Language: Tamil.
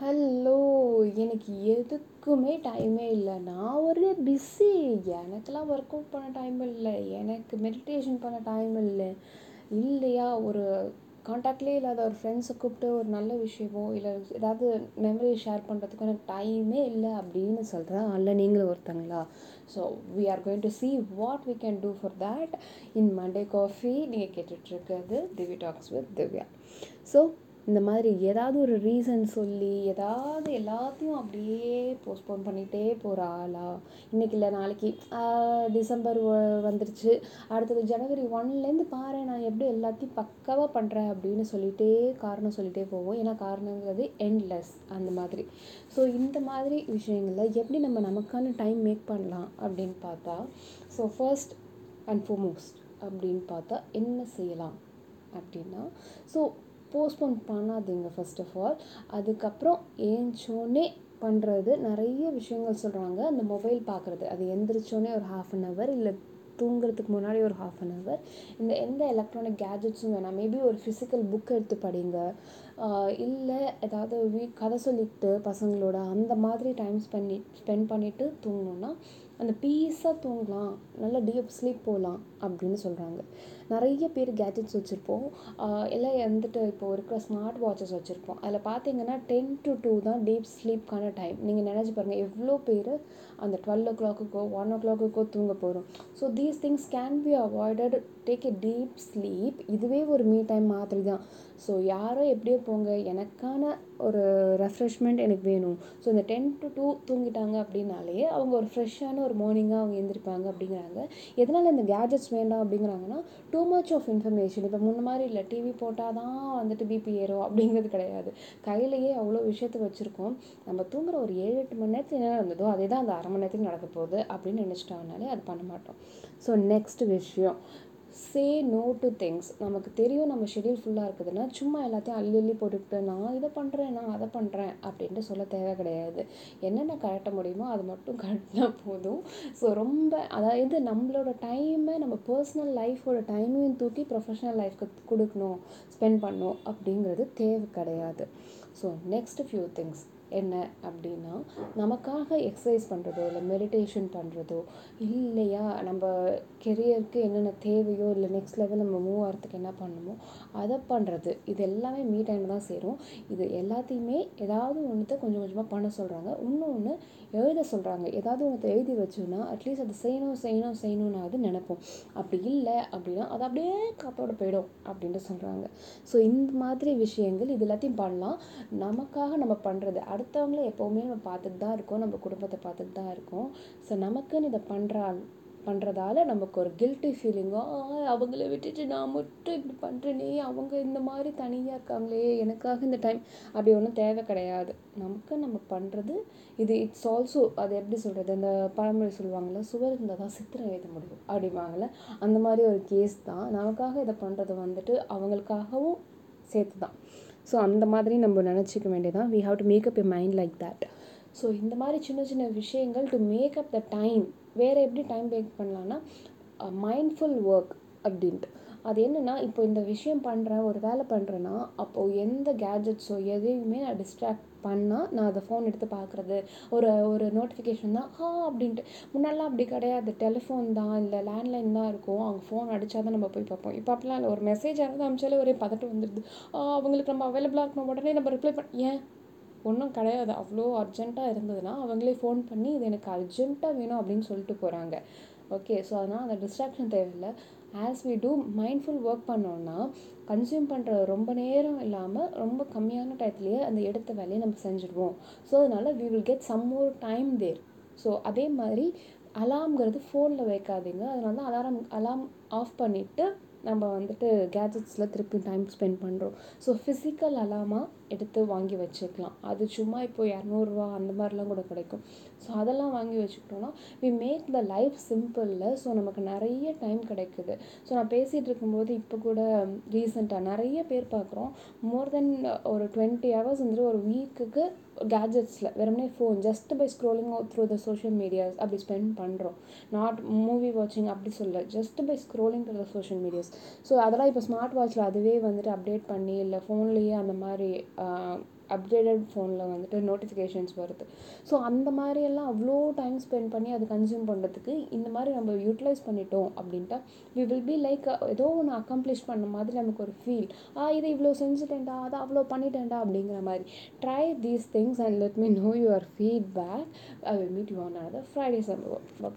ஹலோ எனக்கு எதுக்குமே டைமே இல்லை. நான் ஒரே பிஸி எனக்கெல்லாம் ஒர்க் அவுட் பண்ண டைம் இல்லை. எனக்கு மெடிடேஷன் பண்ண டைம் இல்லை. இல்லையா ஒரு காண்டாக்ட்லேயே இல்லாத ஒரு ஃப்ரெண்ட்ஸை கூப்பிட்டு ஒரு நல்ல விஷயமோ இல்லை ஏதாவது மெமரி ஷேர் பண்ணுறதுக்கு எனக்கு டைமே இல்லை அப்படின்னு சொல்கிறேன் அல்ல நீங்களும் ஒருத்தங்களா? So we are going to see what we can do for that in Monday coffee நீங்கள் கேட்டுட்ருக்கிறது Divya talks with Divya. So இந்த மாதிரி ஏதாவது ஒரு ரீசன் சொல்லி ஏதாவது எல்லாத்தையும் அப்படியே போஸ்ட்போன் பண்ணிகிட்டே போகிற ஆளா? இன்றைக்கி இல்லை நாளைக்கு. டிசம்பர் வந்துருச்சு. அடுத்தது ஜனவரி ஒன்லேருந்து பாரு நான் எப்படி எல்லாத்தையும் பக்காவாக பண்ணுறேன் அப்படின்னு சொல்லிகிட்டே காரணம் சொல்லிகிட்டே போவோம். ஏன்னா காரணங்கிறது எண்ட்லெஸ் அந்த மாதிரி. ஸோ இந்த மாதிரி விஷயங்களில் எப்படி நம்ம நமக்கான டைம் மேக் பண்ணலாம் அப்படின்னு பார்த்தா ஸோ ஃபர்ஸ்ட் அண்ட் ஃபோர்மோஸ்ட் அப்படின்னு பார்த்தா என்ன செய்யலாம் அப்படின்னா ஸோ போஸ்ட்போன் பண்ணாதீங்க ஃபஸ்ட் ஆஃப் ஆல் அதுக்கப்புறம் ஏஞ்சோடனே பண்ணுறது நிறைய விஷயங்கள் சொல்கிறாங்க அந்த மொபைல் பார்க்குறது அது எந்திரிச்சோடனே ஒரு ஹாஃப் அன் ஹவர் இல்லை தூங்குறதுக்கு முன்னாடி ஒரு ஹாஃப் அன் ஹவர் இந்த எந்த எலக்ட்ரானிக் கேஜெட்ஸும் வேணாம். மேபி ஒரு ஃபிசிக்கல் புக் எடுத்து படிங்க. இல்லை ஏதாவது வீ கதை சொல்லிட்டு பசங்களோட அந்த மாதிரி டைம் ஸ்பெண்ட் ஸ்பெண்ட் பண்ணிவிட்டு தூங்கணுன்னா அந்த பீஸாக தூங்கலாம் நல்லா டீப் ஸ்லீப் போகலாம் அப்படின்னு சொல்கிறாங்க நிறைய பேர் கேஜெட்ஸ் வச்சுருப்போம். எல்லாம் வந்துட்டு இப்போது இருக்கிற ஸ்மார்ட் வாட்சஸ் வச்சுருப்போம். அதில் பார்த்தீங்கன்னா டென் டு டூ தான் டீப் ஸ்லீப்க்கான டைம் நீங்கள் நினச்சி பாருங்கள் எவ்வளோ பேர் அந்த டுவெல் ஓ கிளாக்குக்கோ ஒன் ஓ கிளாக்குக்கோ தூங்க போகிறோம் so these things can be avoided take a deep sleep இதுவே ஒரு மீ டைம் மாதிரி தான் ஸோ யாரோ எப்படியோ போங்க. எனக்கான ஒரு ரெஃப்ரெஷ்மெண்ட் எனக்கு வேணும். ஸோ இந்த டென் டு டூ தூங்கிட்டாங்க அப்படின்னாலே அவங்க ஒரு ஃப்ரெஷ்ஷான ஒரு மார்னிங்காக அவங்க எழுந்திருப்பாங்க அப்படிங்கிறாங்க. எதனால் இந்த கேஜெட்ஸ் வேண்டாம் அப்படிங்கிறாங்கன்னா டூ மச் ஆஃப் இன்ஃபர்மேஷன் இப்போ முன்ன மாதிரி இல்லை. டிவி போட்டால் தான் வந்துட்டு பிபி ஏறும் அப்படிங்கிறது கிடையாது. கையிலையே அவ்வளோ விஷயத்த வச்சுருக்கோம். நம்ம தூங்குற ஒரு ஏழு எட்டு மணி நேரத்தில் என்ன நடந்ததோ அதே தான் அந்த அரை மணி நேரத்துக்கு நடக்க போகுது அப்படின்னு நினச்சிட்டாங்கனாலே அது பண்ண மாட்டோம். ஸோ நெக்ஸ்ட் விஷயம். சே நோ டு திங்ஸ் நமக்கு தெரியும் நம்ம ஷெடியூல் ஃபுல்லாக இருக்குதுன்னா சும்மா எல்லாத்தையும் அள்ளி அள்ளி போட்டுக்கிட்டு நான் இதை பண்ணுறேன் நான் அதை பண்ணுறேன் அப்படின்ட்டு சொல்ல தேவை கிடையாது. என்னென்ன கரெக்டாக முடியுமோ அது மட்டும் கரெக்டாக போதும். ஸோ ரொம்ப அதாவது நம்மளோட டைமை நம்ம பர்சனல் லைஃபோட டைமையும் தூக்கி ப்ரொஃபஷனல் லைஃப்க்கு கொடுக்கணும் ஸ்பெண்ட் பண்ணணும் அப்படிங்கிறது தேவை கிடையாது. ஸோ நெக்ஸ்ட் ஃபியூ திங்ஸ் என்ன அப்படின்னா நமக்காக எக்ஸசைஸ் பண்ணுறதோ இல்லை மெடிடேஷன் பண்ணுறதோ இல்லையா நம்ம கெரியருக்கு என்னென்ன தேவையோ இல்லை நெக்ஸ்ட் லெவல் நம்ம மூவ் ஆகிறதுக்கு என்ன பண்ணணுமோ அதை பண்ணுறது இது எல்லாமே மீ டைம் தான் சேரும். இது எல்லாத்தையுமே ஏதாவது ஒன்றுத்த கொஞ்சம் கொஞ்சமாக பண்ண சொல்கிறாங்க இன்னொன்று எழுத சொல்கிறாங்க ஏதாவது ஒன்றத்தை எழுதி வச்சோன்னா அட்லீஸ்ட் அது செய்யணும் செய்யணும் செய்யணும்னாவது நினைப்போம். அப்படி இல்லை அப்படின்னா அது அப்படியே காத்தோட போயிடும் அப்படின்ட்டு சொல்கிறாங்க ஸோ இந்த மாதிரி விஷயங்கள் இது எல்லாத்தையும் பண்ணலாம். நமக்காக நம்ம பண்ணுறது அடுத்தவங்கள எப்போவுமே நம்ம பார்த்துட்டு தான் இருக்கோம். நம்ம குடும்பத்தை பார்த்துட்டு தான் இருக்கோம். ஸோ நமக்குன்னு இதை பண்ணுறாள் பண்ணுறதால நமக்கு ஒரு கில்ட்டி ஃபீலிங்கோ அவங்கள விட்டுட்டு நான் மட்டும் இப்படி பண்ணுறேனே அவங்க இந்த மாதிரி தனியாக இருக்காங்களே எனக்காக இந்த டைம் அப்படி ஒன்றும் தேவை கிடையாது. நமக்கு நம்ம பண்ணுறது இது இட்ஸ் ஆல்சோ அது எப்படி சொல்கிறது அந்த பழமொழி சொல்லுவாங்கள்ல சுவர் இருந்தால் தான் சித்திரம் எழுத முடியும் அப்படிம்பாங்கள்ல அந்த மாதிரி ஒரு கேஸ் தான். நமக்காக இதை பண்ணுறது வந்துட்டு அவங்களுக்காகவும் சேர்த்து தான் ஸோ அந்த மாதிரி நம்ம நினச்சிக்க வேண்டியதான் we have to make up a mind like that so இந்த மாதிரி சின்ன சின்ன விஷயங்கள் to make up the time வேறு எப்படி டைம் மேக் பண்ணலான்னா மைண்ட்ஃபுல் ஒர்க் அப்படின்ட்டு. அது என்னென்னா இப்போ இந்த விஷயம் பண்ணுறேன் ஒரு வேலை பண்ணுறேன்னா அப்போது எந்த கேஜெட்ஸோ எதையுமே நான் டிஸ்ட்ராக்ட் பண்ணால் நான் அதை ஃபோன் எடுத்து பார்க்குறது. ஒரு ஒரு நோட்டிஃபிகேஷன் தான் ஆ அப்படின்ட்டு. முன்னெல்லாம் அப்படி கிடையாது. டெலிஃபோன் தான் இல்லை லேண்ட்லைன் தான் இருக்கும். அவங்க ஃபோன் அடித்தா தான் நம்ம போய் பார்ப்போம். இப்போ அப்படிலாம் இல்லை. ஒரு மெசேஜ் யாராவது அமிச்சாலே ஒரே பதட்டம் வந்துடுது. அவங்களுக்கு நம்ம அவைலபிளாக இருக்கணும். உடனே நம்ம ரிப்ளை பண்ண ஏன்? ஒன்றும் கிடையாது. அவ்வளோ அர்ஜென்ட்டாக இருந்ததுன்னா அவங்களே ஃபோன் பண்ணி இது எனக்கு அர்ஜென்ட்டாக வேணும் அப்படின்னு சொல்லிட்டு போகிறாங்க ஓகே ஸோ அதனால் அந்த டிஸ்ட்ராக்ஷன் தேவையில்லை. As we do mindful work பண்ணோன்னா கன்சியூம் பண்ணுற ரொம்ப நேரம் இல்லாமல் ரொம்ப கம்மியான டயத்துலேயே அந்த எடுத்த வேலையை நம்ம செஞ்சுடுவோம் ஸோ அதனால் we will get some more time there so அதே மாதிரி அலாம்ங்கிறது ஃபோனில் வைக்காதீங்க. அதனால தான் அலாரம் அலாம் ஆஃப் பண்ணிவிட்டு நம்ம வந்துட்டு கேஜெட்ஸில் திருப்பி டைம் ஸ்பெண்ட் பண்ணுறோம் ஸோ ஃபிசிக்கல் அலாமாக எடுத்து வாங்கி வச்சுக்கலாம். அது சும்மா இப்போ இரநூறுவா அந்த மாதிரிலாம் கூட கிடைக்கும். ஸோ அதெல்லாம் வாங்கி வச்சுக்கிட்டோன்னா வி மேக் த லைஃப் சிம்பிளில் ஸோ நமக்கு நிறைய டைம் கிடைக்குது. ஸோ நான் பேசிகிட்டு இருக்கும்போது இப்போ கூட ரீசெண்டாக நிறைய பேர் பார்க்குறோம். மோர் தென் ஒரு டுவெண்ட்டி ஹவர்ஸ் வந்துட்டு ஒரு வீக்குக்கு கேஜெட்ஸில் வெறுமனே phone just by scrolling through the social medias அப்படி ஸ்பெண்ட் பண்ணுறோம் நாட் மூவி வாட்சிங் அப்படி சொல்ல just by scrolling through the social medias messages so அதெல்லாம் இப்போ ஸ்மார்ட் வாட்சில் அதுவே வந்துட்டு அப்டேட் பண்ணி இல்லை ஃபோன்லேயே அந்த மாதிரி அப்டேட்டட் ஃபோனில் வந்துட்டு நோட்டிஃபிகேஷன்ஸ் வருது. ஸோ அந்த மாதிரி எல்லாம் அவ்வளோ டைம் ஸ்பெண்ட் பண்ணி அது கன்சியூம் பண்ணுறதுக்கு இந்த மாதிரி நம்ம யூட்டிலைஸ் பண்ணிட்டோம் அப்படின்ட்டா வி வில் பி லைக் ஏதோ ஒன்று அக்கம்ப்ளிஷ் பண்ண மாதிரி நமக்கு ஒரு ஃபீல் ஆ இதை இவ்வளோ செஞ்சுட்டேன்டா அதை அவ்வளோ பண்ணிட்டேன்டா அப்படிங்கிற மாதிரி. Try these things and let me know your feedback I will meet you on other Friday சம்பவம் பாப்பா